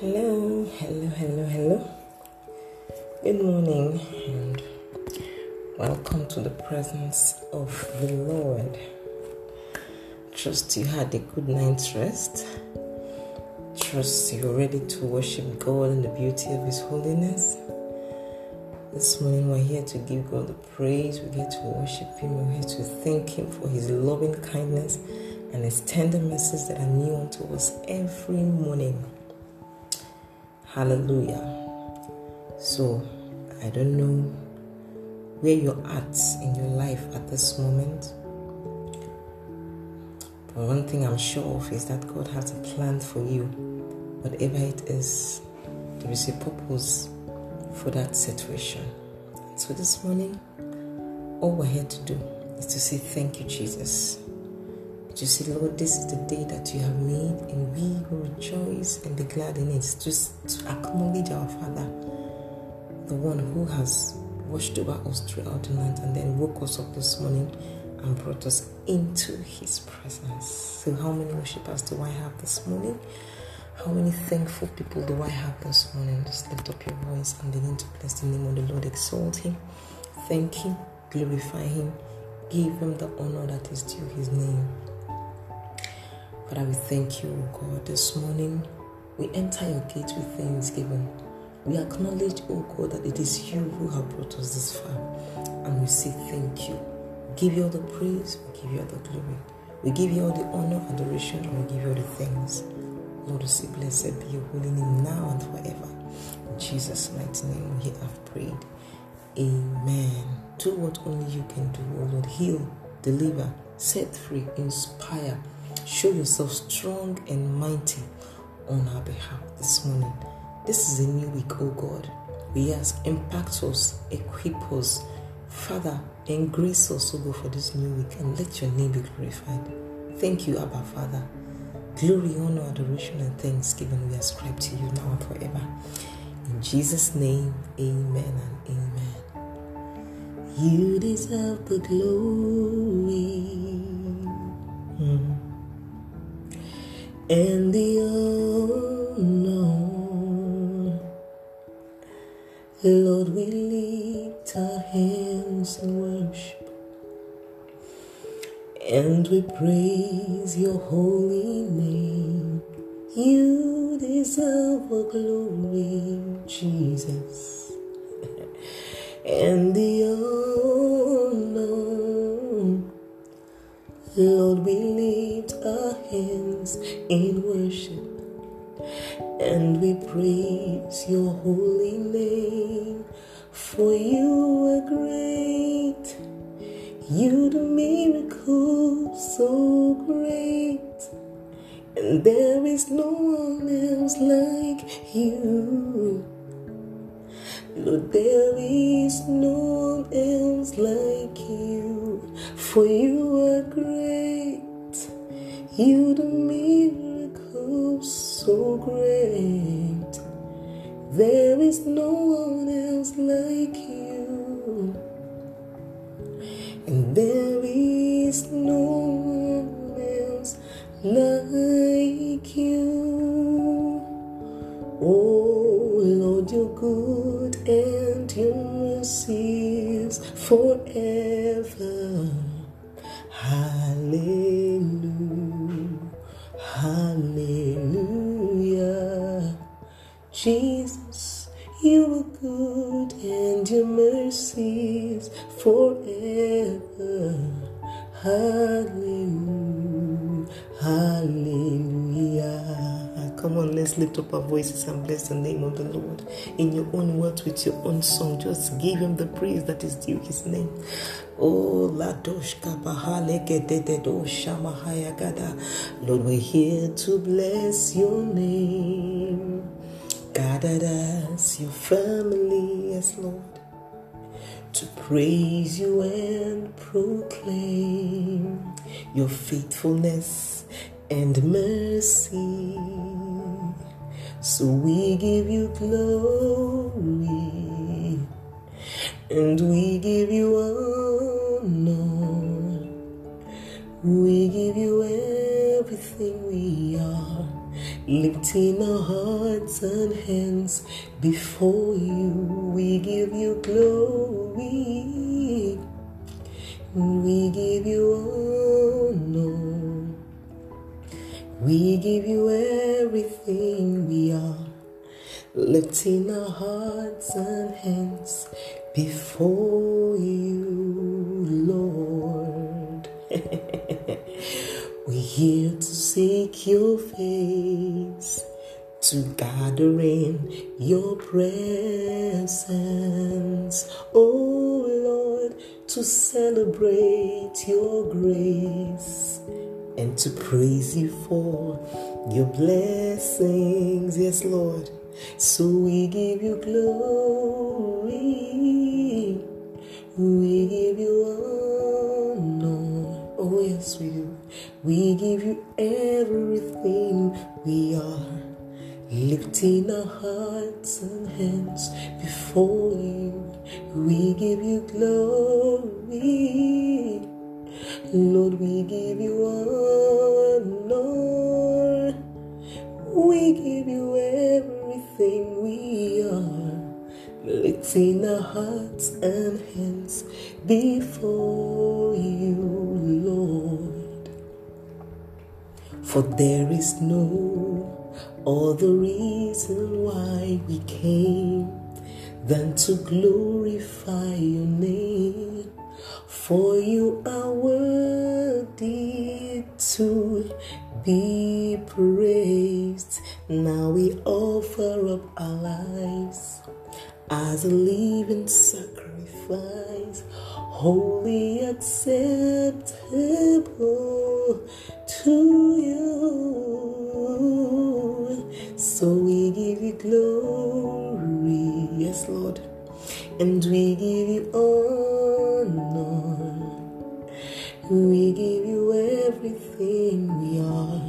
Hello, hello, hello, hello. Good morning and welcome to the presence of the Lord. Trust you had a good night's rest. Trust you're ready to worship God and the beauty of His holiness. This morning we're here to give God the praise, we're here to worship Him, we're here to thank Him for His loving kindness and His tender mercies that are new unto us every morning. Hallelujah. So, I don't know where you're at in your life at this moment. But one thing I'm sure of is that God has a plan for you. Whatever it is, there is a purpose for that situation. So this morning, all we're here to do is to say thank you, Jesus to say, Lord, this is the day that you have made, and we will rejoice and be glad in it. Just to acknowledge our Father, the one who has watched over us throughout the night and then woke us up this morning and brought us into His presence. So, how many worshippers do I have this morning? How many thankful people do I have this morning? Just lift up your voice and begin to bless the name of the Lord. Exalt Him, thank Him, glorify Him, give Him the honor that is due His name. Father, we thank you, O God, this morning. We enter your gate with thanksgiving. We acknowledge, O God, that it is you who have brought us this far. And we say thank you. We give you all the praise, we give you all the glory. We give you all the honor, adoration, and we give you all the thanks. Lord, we say, blessed be your holy name now and forever. In Jesus' mighty name, we have prayed. Amen. Do what only you can do, O Lord. Heal, deliver, set free, inspire Show yourself strong and mighty on our behalf this morning. This is a new week, oh God. We ask, impact us, equip us. Father, and grace us, oh God, for this new week and let your name be glorified. Thank you, Abba Father. Glory, honor, adoration, and thanksgiving we ascribe to you now and forever. In Jesus' name, amen and amen. You deserve the glory. And the unknown. Lord, we lift our hands in worship and we praise your holy name. You deserve a glory, Jesus, and the unknown. Lord, we lift our hands in worship and we praise your holy name. For you are great, you do miracles so great, and there is no one else like you. Lord, there is no one else like you, for you are great. You do miracles so great. There is no one else like you, and there is no one else like you. Oh Lord, you're good mercies forever. Hallelujah. Hallelujah. Jesus, you are good and your mercies forever. Hallelujah. Lift up our voices and bless the name of the Lord. In your own words, with your own song, just give him the praise that is due his name. Oh, Ladoshka Gada. Lord, we're here to bless your name. Gathered as your family, yes, Lord to praise you and proclaim your faithfulness and mercy. So we give you glory and we give you honor. We give you everything we are lifting our hearts and hands before you. We give you glory, we give you honor, we give you everything. Lifting our hearts and hands before you, Lord. We're here to seek your face, to gather in your presence. Oh Lord, to celebrate your grace and to praise you for your blessings. Yes, Lord. So we give you glory, we give you honor. Oh, yes, we do. We give you everything we are, lifting our hearts and hands before you. We give you glory, Lord. We give you honor. We give you everything we are, lifting our hearts and hands before you, Lord. For there is no other reason why we came than to glorify your name. For you are worthy to be praised. Now we offer up our lives as a living sacrifice, wholly acceptable to you. So we give you glory, yes, Lord, and we give you honor. We give you everything we are,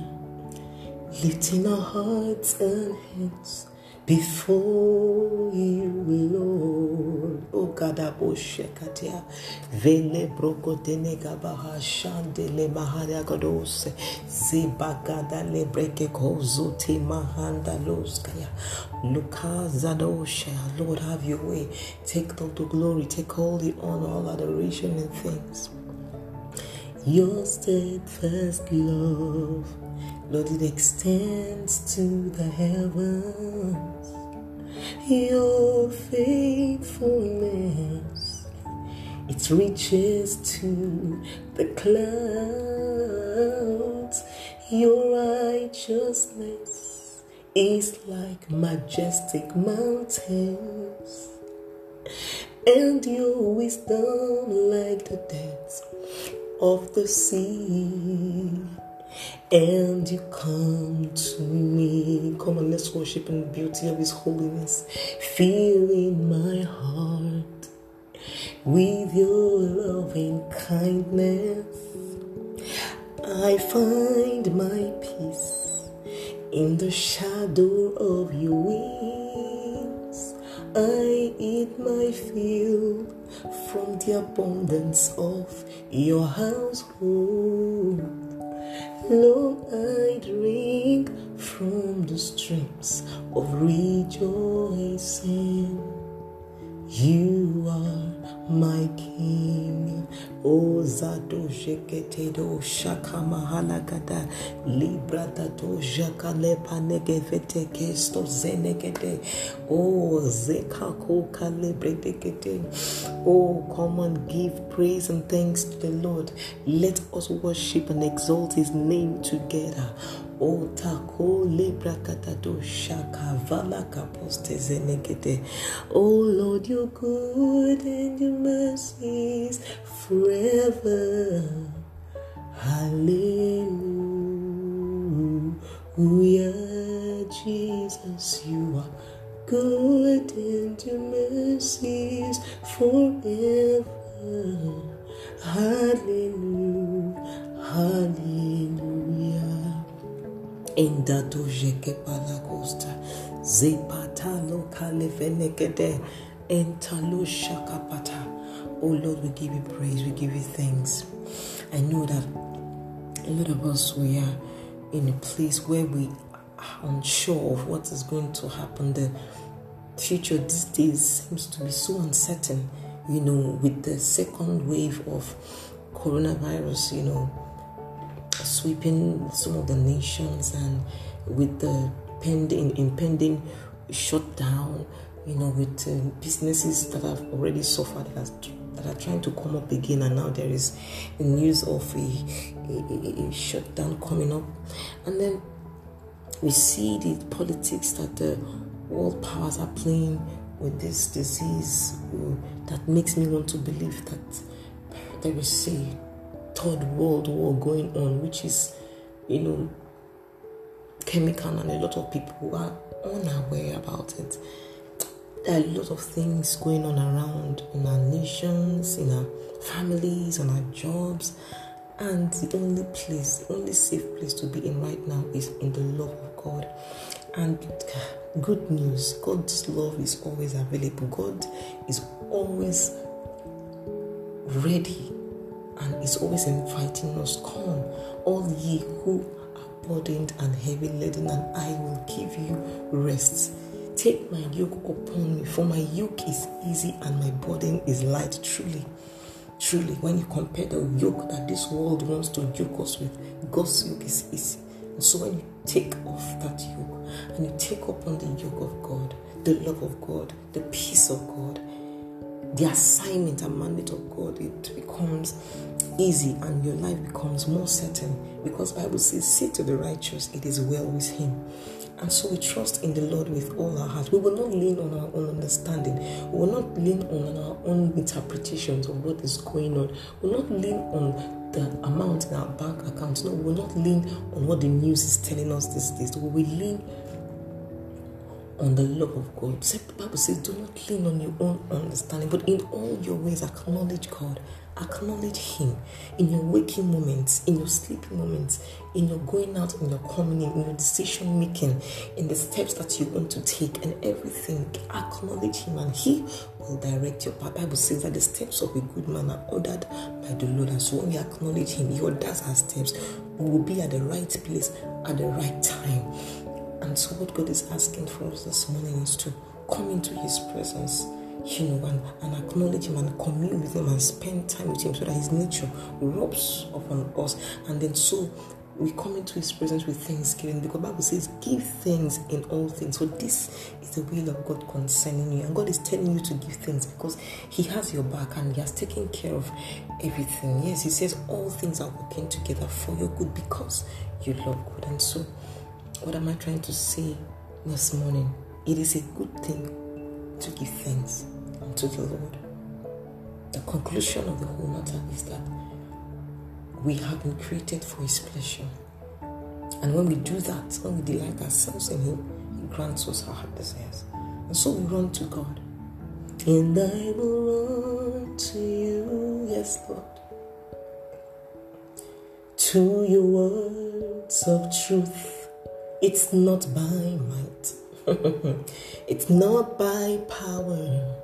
lifting our hearts and heads before you, Lord. Oh, o kadabo shekatia, vele brokotene gabaha shandele mahaya godose, zibagada lebreke kozuti mahanda loskaya, lukazadosha. Lord, have your way. Take all the glory, take all the honor, all adoration and thanks. Your steadfast love, Lord, it extends to the heavens. Your faithfulness, it reaches to the clouds. Your righteousness is like majestic mountains, and your wisdom like the depths of the sea. And you come to me. Come on, let's worship in the beauty of His holiness. Filling my heart with your loving kindness. I find my peace in the shadow of your wings. I eat my fill from the abundance of your household. Lord, I drink from the streams of rejoicing. You are my King. O Zado Jeketedo Shaka Mahalagada Libra Dado Jaka Lepa Negevete Kesto Zenegede O Zeka Koka Lebredekete Oh come and give praise and thanks to the Lord. Let us worship and exalt his name together. Oh Lord, you're good and your mercies forever. Hallelujah, Jesus, you are good and your mercies forever. Hallelujah, hallelujah. Indato jeke palagosta, zepatalo kalevenekede, entalo shakapata. Oh Lord, we give you praise, we give you thanks. I know that a lot of us we are in a place where we are unsure of what is going to happen. The future these days seems to be so uncertain, you know, with the second wave of coronavirus, you know, sweeping some of the nations and with the pending impending shutdown, you know, with uh, businesses that have already suffered that, that are trying to come up again, and now there is news of a, a, a shutdown coming up, and then we see the politics that the world powers are playing with this disease that makes me want to believe that there is a third world war going on, which is, you know, chemical, and a lot of people are unaware about it. There are a lot of things going on around in our nations, in our families, on our jobs, and the only place, the only safe place to be in right now is in the love of God. And good news God's love is always available, God is always ready and is always inviting us come all ye who are burdened and heavy laden and i will give you rest. Take my yoke upon me for my yoke is easy and my burden is light. Truly truly when you compare the yoke that this world wants to yoke us with god's yoke is easy. And so when you take off that yoke and you take upon the yoke of god the love of god the peace of god the assignment and mandate of God, it becomes easy and your life becomes more certain because Bible says, say to the righteous, it is well with him. And so we trust in the Lord with all our heart. We will not lean on our own understanding. We will not lean on our own interpretations of what is going on. We will not lean on the amount in our bank account. No, we will not lean on what the news is telling us these days. We will lean on the love of God. The Bible says, do not lean on your own understanding, but in all your ways acknowledge God. Acknowledge Him in your waking moments, in your sleeping moments, in your going out, in your coming in, in your decision making, in the steps that you want to take, and everything. Acknowledge Him, and He will direct your path. Bible says that the steps of a good man are ordered by the Lord. And so when we acknowledge Him, He orders our steps. We will be at the right place at the right time. And so, what God is asking for us this morning is to come into His presence, you know, and, and acknowledge Him and commune with Him and spend time with Him so that His nature rubs upon us. And then, so we come into His presence with thanksgiving because Bible says, "Give thanks in all things." So this is the will of God concerning you, and God is telling you to give thanks because He has your back and He has taken care of everything. Yes, He says all things are working together for your good because you love God, and so what am I trying to say this morning? It is a good thing to give thanks unto the Lord. The conclusion of the whole matter is that we have been created for His pleasure. And when we do that, when we delight ourselves in Him, He grants us our heart desires. And so we run to God. And I will run to you, yes, Lord, to your words of truth it's not by might, it's not by power,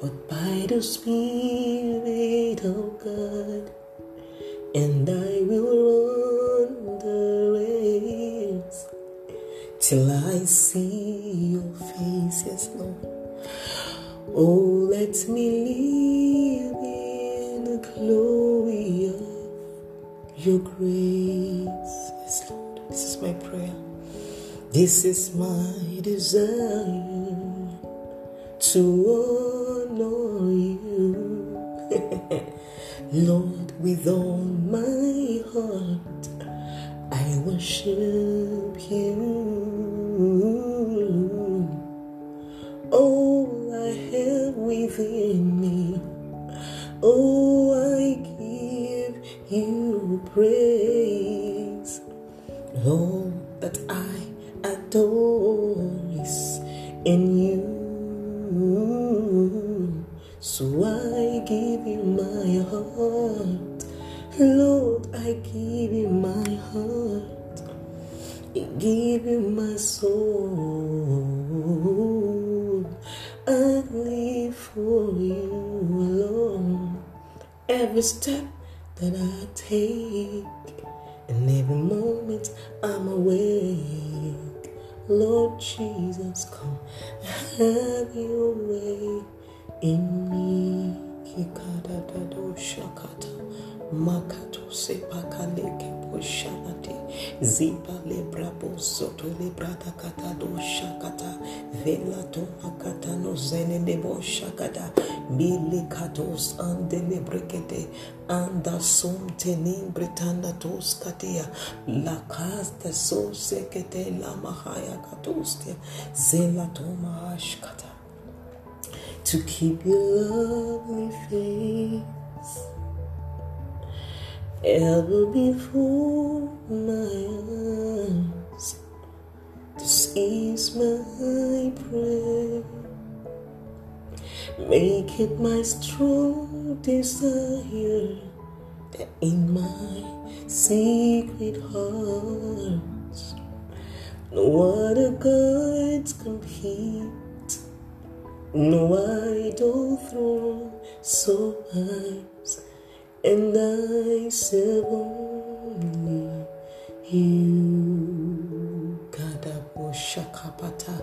but by the Spirit of God. And I will run the race till I see your face, yes, Lord. Oh, let me live in the glory of your grace. This is my prayer. This is my desire to honor you. Lord, with all my heart, I worship you. All I have within me, oh, I give you praise. Lord, that I adore is in you. So I give you my heart. Lord, I give you my heart. I give you my soul. I live for you alone. Every step that I take and every moment I'm awake. Lord Jesus, come have your way in me. Makato sepakaleke poshanate ziba lebra bosoto lebra kata do shakata. Vela to no zene nebo shakata. Bili katos ande lebrekete anda sum tenim bretanda tos katia la kasta so sekete la mahaya katostia. Zela to mahashkata. To keep your lovely face ever before my eyes. This is my prayer. Make it my strong desire that in my secret heart no other gods compete, no idol throne so high and I serve only you. Kadabo shakapata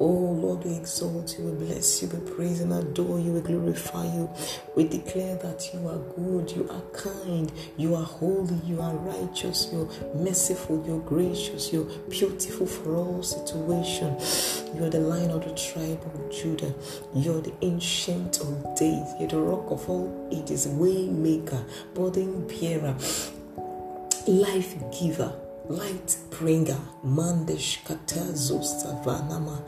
Oh Lord, we exalt you, we bless you, we praise and adore you, we glorify you. We declare that you are good, you are kind, you are holy, you are righteous, you're merciful, you're gracious, you're beautiful for all situations. You're the lion of the tribe of Judah. You're the ancient of days. You're the rock of all ages, way maker, burden bearer, life giver light bringer mandesh katazo savanama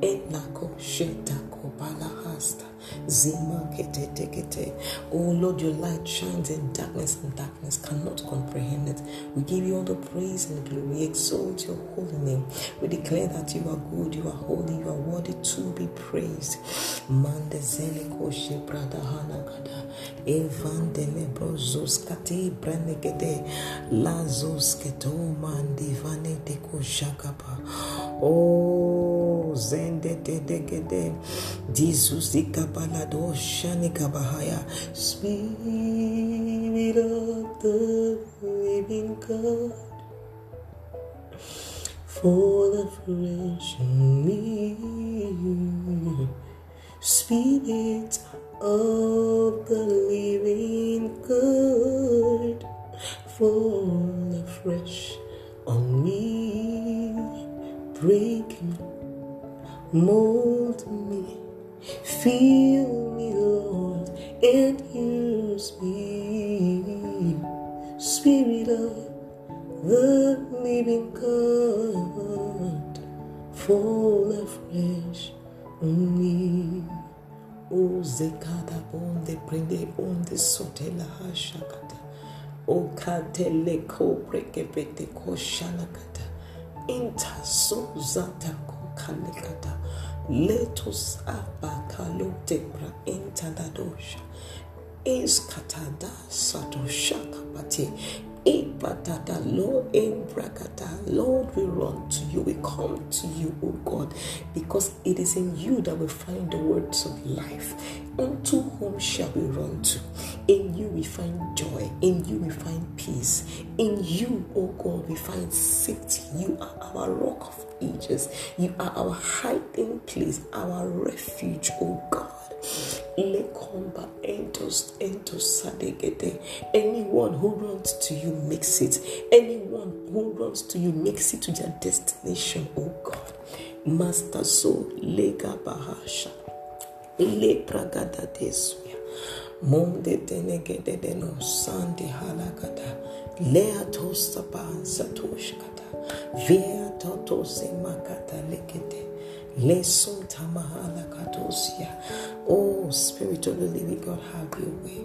enako shetako balahasta zima kete oh lord your light shines in darkness and darkness cannot comprehend it. We give you all the praise and glory. We exalt your holy name. We declare that you are good you are holy you are worthy to be praised. Oh, zende de de gede. Jesus ikabalado shani kabahaya. Spirit of the living God. Fall afresh on me. Spirit of the living God. Fall afresh on me, break me, mold me, fill me, Lord, and use me, Spirit of the living God, fall afresh on me. O zekada bonde prende sotela hashakata. O shalakata. Inta so zata ko kalekata. Letos abakalo debra inta dadosha. Is katada sadoshaka pate. Lord, we run to you. We come to you, O God, because it is in you that we find the words of life. Unto whom shall we run to? In you we find joy. In you we find peace. In you, O God, we find safety. You are our rock of ages. You are our hiding place, our refuge, O God. Sadegede. Anyone who runs to you makes it. Anyone who runs to you makes it to their destination, oh God. Master so lega bahasha. Le pragada desuya. Monde denegede de no sande halagada. Tosaba satoshkata. Via toto se makata lekete. Oh, Spirit of the living God, have your way.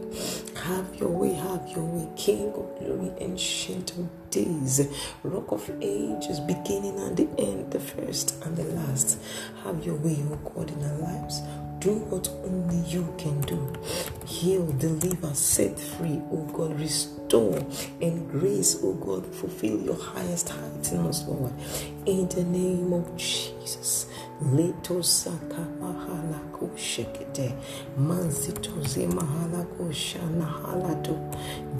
Have your way, have your way. King of glory, ancient of days, rock of ages, beginning and the end, the first and the last. Have your way, oh God, in our lives. Do what only you can do. Heal, deliver, set free, oh God, restore and grace, oh God, fulfill your highest heights in us, Lord. In the name of Jesus. Leto saka mahala ko shekete. Manzito ze mahala ko shana halato.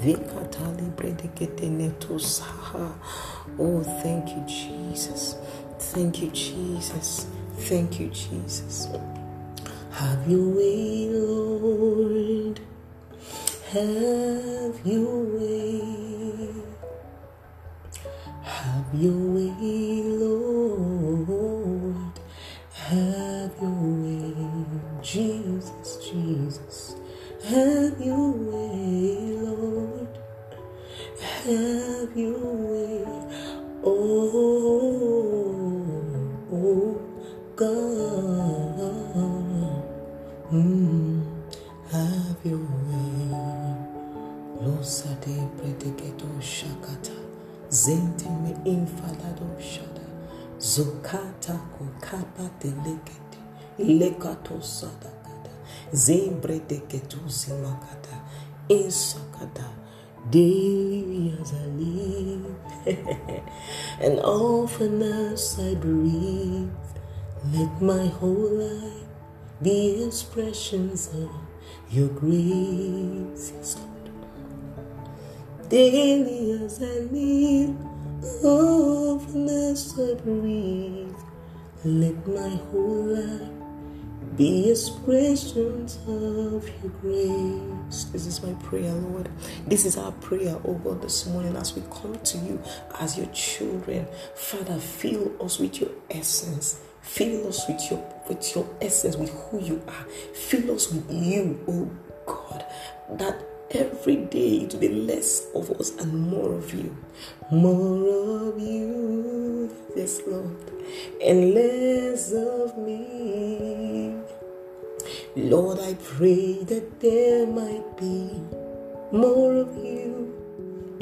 Vikatali bredekete neto saha. Oh, thank you, Jesus. Thank you, Jesus. Thank you, Jesus. Have your way, Lord. Have your way. Have your way, Lord. Daily as I live, and often as I breathe, let my whole life be expressions of your grace. Daily as I live, often as I breathe, let my whole life be expressions of your grace. This is my prayer, Lord. This is our prayer, oh God, this morning as we come to you as your children. Father, fill us with your essence. Fill us with your with your essence, with who you are. Fill us with you, oh God, that every day to be less of us and more of you. More of you, yes, Lord, and less of me. Lord, I pray that there might be more of you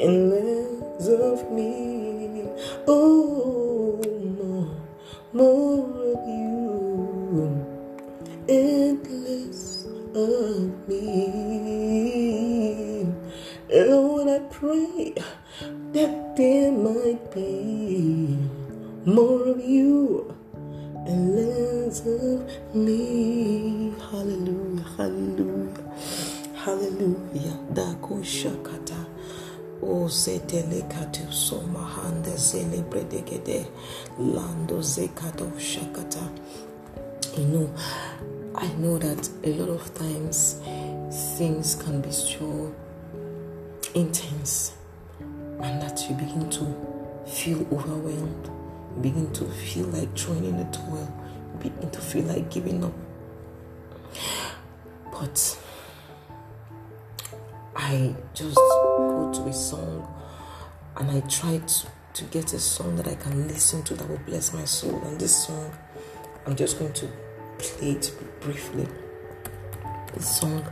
and less of me. Oh, more, more of you and less of me. Lando zekato shakata. You know, I know that a lot of times things can be so intense and that you begin to feel overwhelmed begin to feel like throwing in the towel, begin to feel like giving up. But I just go to a song and I try to, to get a song that I can listen to that will bless my soul. And this song, I'm just going to play it briefly. This song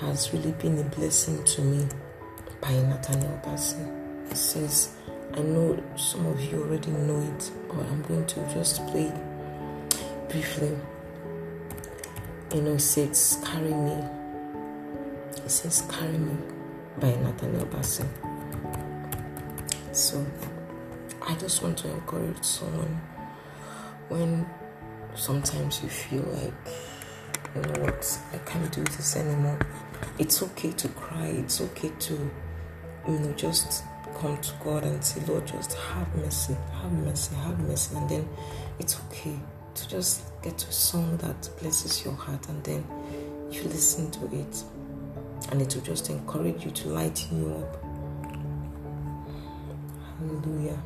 has really been a blessing to me by Nathaniel Bassey. It says, I know some of you already know it, but I'm going to just play briefly. You know, it says, Carry Me. It says, Carry Me by Nathaniel Bassey. So, I just want to encourage someone when sometimes you feel like, you know what, I can't do this anymore. It's okay to cry, it's okay to, you know, just come to God and say, Lord, just have mercy, have mercy, have mercy. And then it's okay to just get a song that blesses your heart and then you listen to it. And it will just encourage you to lighten you up. Hallelujah.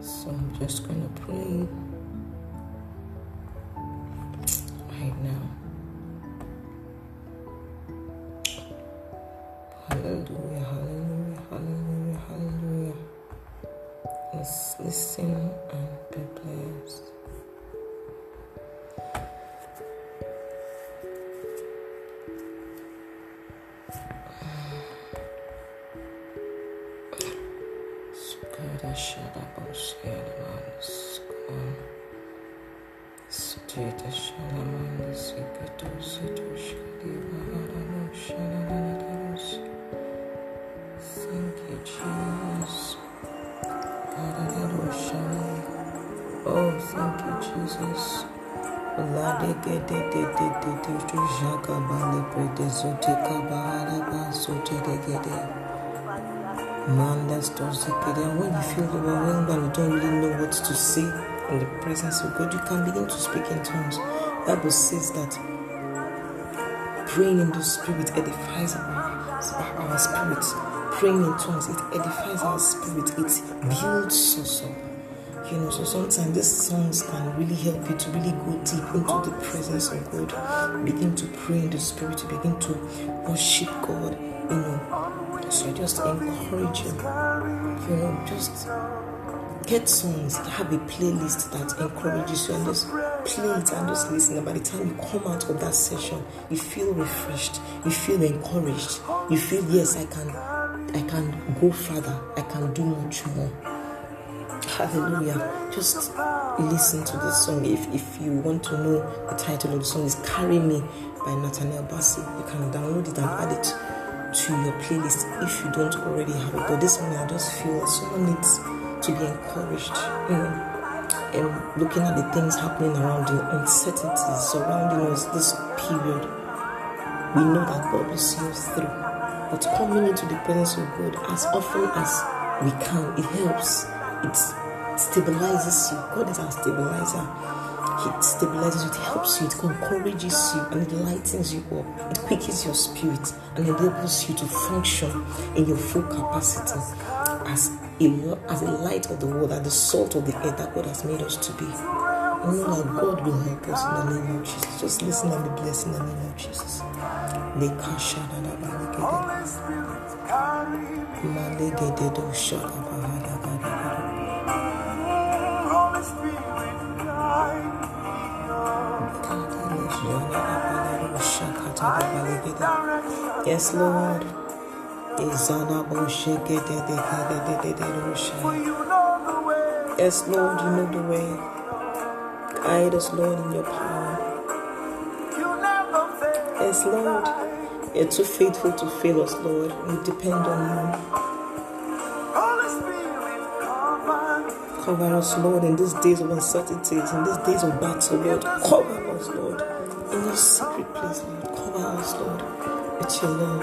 So I'm just going to pray right now. You can begin to speak in tongues. Bible says that praying in the spirit edifies our, spirits. Praying in tongues, it edifies our spirit. It builds us up. You know, so sometimes these songs can really help you to really go deep into the presence of God. Begin to pray in the spirit, begin to worship God. You know, so I just encourage you. You know, just get songs, have a playlist that encourages you, and just play it and just listen. And by the time you come out of that session, you feel refreshed, you feel encouraged, you feel yes, I can, I can go further, I can do much more. Hallelujah. Just listen to the song. If, if you want to know the title of the song is Carry Me by Nathaniel Bassey. You can download it and add it to your playlist if you don't already have it. But this morning I just feel someone needs to be encouraged. Know, and looking at the things happening around you, uncertainties surrounding us this period, we know that God will see us through. But coming into the presence of God as often as we can, it helps it stabilizes you. God is our stabilizer. It stabilizes you, it helps you, it encourages you, and it lightens you up. It quickens your spirit and enables you to function in your full capacity as a, as a light of the world, as the salt of the earth that God has made us to be. I know that God will help us in the name of Jesus. Just listen and be blessed in the name of Jesus. Yes, Lord. Yes, Lord, you know the way. Guide us, Lord, in your power. Yes, Lord. You're too faithful to fail us, Lord. We depend on you. Cover us, Lord, in these days of uncertainties, in these days of battle, Lord. Cover us, Lord, in your secret place, Lord. Cover us, Lord, with your love,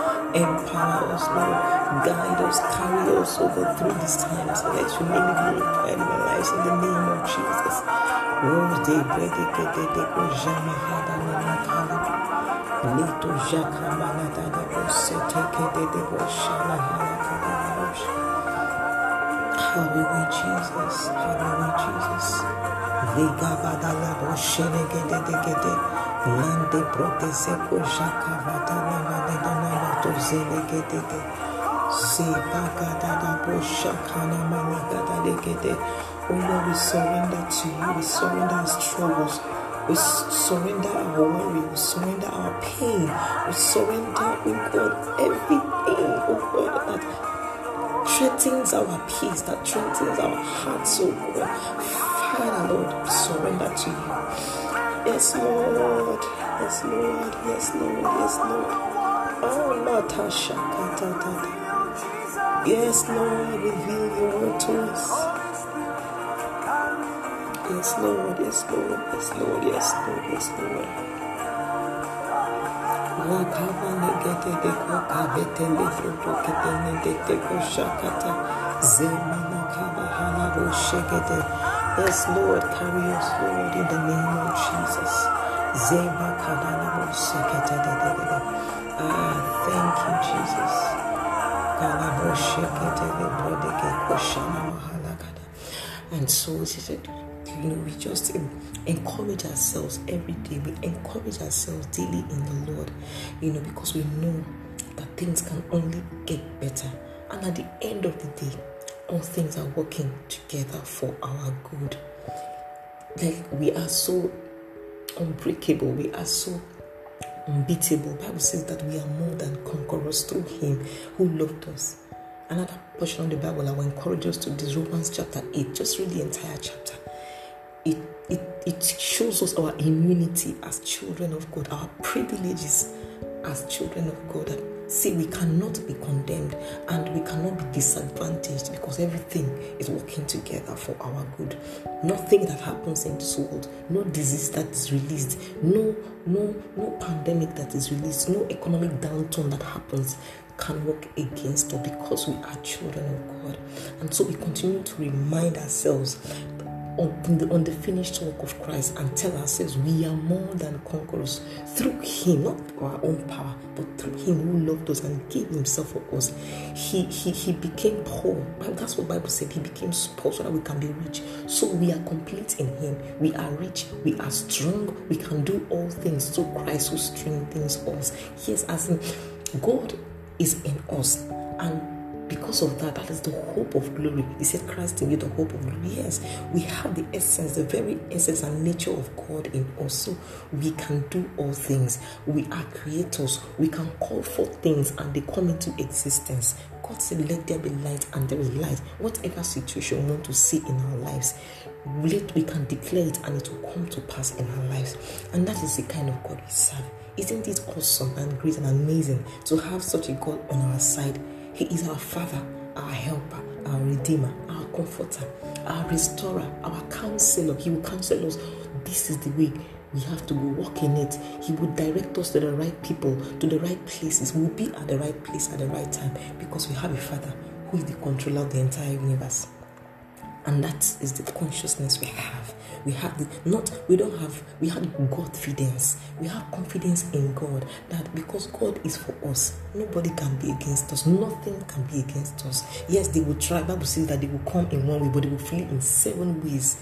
Empower us, Lord. Guide us, carry us over through these times. Let your name be glorified in our lives in the name of Jesus. Have your way, Jesus. Have your way, Jesus. Liga bada la bo shene que de de que de. Lande prote se ko jaka vada na na na na na na to zele que de de. Se baka da da bo shaka na malaka da de que de. Oh Lord, we surrender to you. We surrender our struggles. We surrender our worry. We surrender our pain. We surrender, oh God, everything, oh God, that threatens our peace, that threatens our hearts, oh God. Father, Lord, surrender to you. Yes, Lord. Yes, Lord. Yes, Lord. Yes, Lord. Oh, Natasha. Yes, Lord, reveal your word to us. Yes, Lord, yes, Lord, yes, Lord, yes, Lord, yes, Lord. Yes, Lord, carry us, Lord, in the name of Jesus. Ah, thank you, Jesus. And so it is you know, we just um, encourage ourselves every day. We encourage ourselves daily in the Lord, you know, because we know that things can only get better. And at the end of the day, all things are working together for our good. Like we are so unbreakable, we are so unbeatable. Bible says that we are more than conquerors through Him who loved us. Another portion of the Bible I will encourage us to this Romans chapter 8. Just read the entire chapter. It, it, it shows us our immunity as children of God, our privileges as children of God. See, we cannot be condemned and we cannot be disadvantaged because everything is working together for our good. Nothing that happens in this world, no disease that is released, no, no, no pandemic that is released, no economic downturn that happens can work against us because we are children of God. And so we continue to remind ourselves on the, on the finished work of Christ and tell ourselves we are more than conquerors through Him, not our own power, but through Him who loved us and gave Himself for us. He He, he became poor. That's what Bible said. He became poor so that we can be rich. So we are complete in Him. We are rich. We are strong. We can do all things through Christ who strengthens us. Yes, as in God is in us and because of that, that is the hope of glory. He said, Christ in you, the hope of glory. Yes, we have the essence, the very essence and nature of God in us. So we can do all things. We are creators. We can call for things and they come into existence. God said, Let there be light, and there is light. Whatever situation we want to see in our lives, we can declare it and it will come to pass in our lives. And that is the kind of God we serve. Isn't it awesome and great and amazing to have such a God on our side? He is our Father, our helper, our Redeemer, our Comforter, our Restorer, our Counselor. He will counsel us. This is the way we have to go walk in it. He will direct us to the right people, to the right places. We will be at the right place at the right time because we have a Father who is the controller of the entire universe. And that is the consciousness we have. We have the not we don't have we have confidence. We have confidence in God that because God is for us, nobody can be against us. Nothing can be against us. Yes, they will try. Bible says that they will come in one way, but they will flee in seven ways.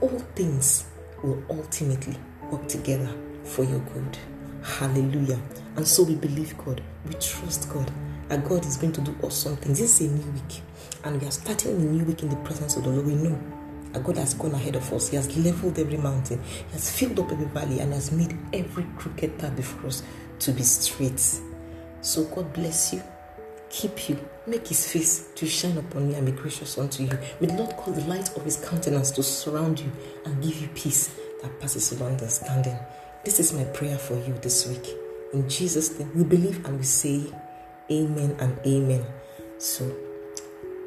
All things will ultimately work together for your good. Hallelujah. And so we believe God. We trust God. That God is going to do awesome things. This is a new week and we are starting a new week in the presence of the Lord, we know that God has gone ahead of us. He has leveled every mountain, He has filled up every valley, and has made every crooked path before us to be straight. So God bless you, keep you, make His face to shine upon you, and be gracious unto you. May the Lord cause the light of His countenance to surround you and give you peace that passes all understanding. This is my prayer for you this week. In Jesus' name, we believe and we say, Amen and Amen. So,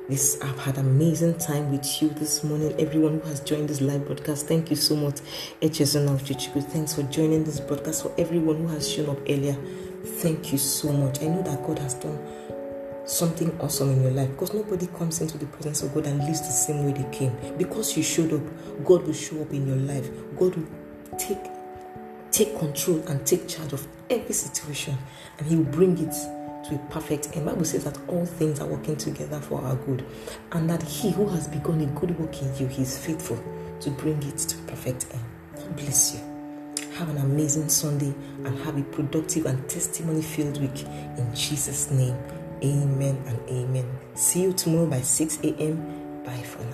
this I've had amazing time with you this morning. Everyone who has joined this live broadcast, thank you so much. Echezona Chichiku, thanks for joining this broadcast. For everyone who has shown up earlier, thank you so much. I know that God has done something awesome in your life because nobody comes into the presence of God and lives the same way they came. Because you showed up, God will show up in your life. God will take take control and take charge of every situation and He will bring it to a perfect end. Bible says that all things are working together for our good, and that He who has begun a good work in you, He is faithful to bring it to perfect end. God bless you. Have an amazing Sunday and have a productive and testimony filled week in Jesus' name. Amen and amen. See you tomorrow by 6 a.m. Bye for now.